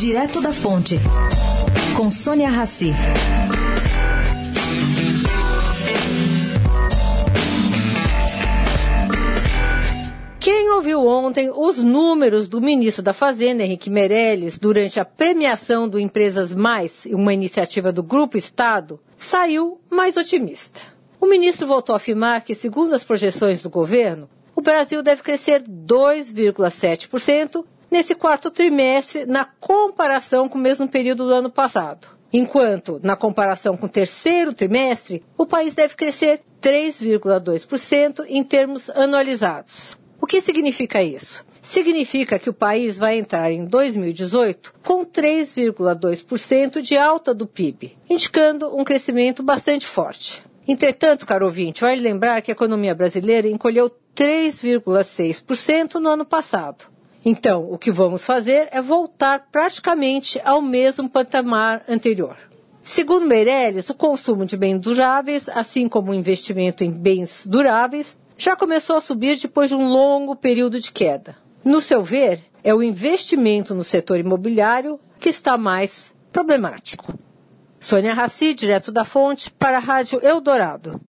Direto da Fonte, com Sônia Rassi. Quem ouviu ontem os números do ministro da Fazenda, Henrique Meirelles, durante a premiação do Empresas Mais, uma iniciativa do Grupo Estado, saiu mais otimista. O ministro voltou a afirmar que, segundo as projeções do governo, o Brasil deve crescer 2,7% nesse quarto trimestre na comparação com o mesmo período do ano passado. Enquanto, na comparação com o terceiro trimestre, o país deve crescer 3,2% em termos anualizados. O que significa isso? Significa que o país vai entrar em 2018 com 3,2% de alta do PIB, indicando um crescimento bastante forte. Entretanto, caro ouvinte, vale lembrar que a economia brasileira encolheu 3,6% no ano passado. Então, o que vamos fazer é voltar praticamente ao mesmo patamar anterior. Segundo Meirelles, o consumo de bens duráveis, assim como o investimento em bens duráveis, já começou a subir depois de um longo período de queda. No seu ver, é o investimento no setor imobiliário que está mais problemático. Sônia Raci, direto da fonte, para a Rádio Eldorado.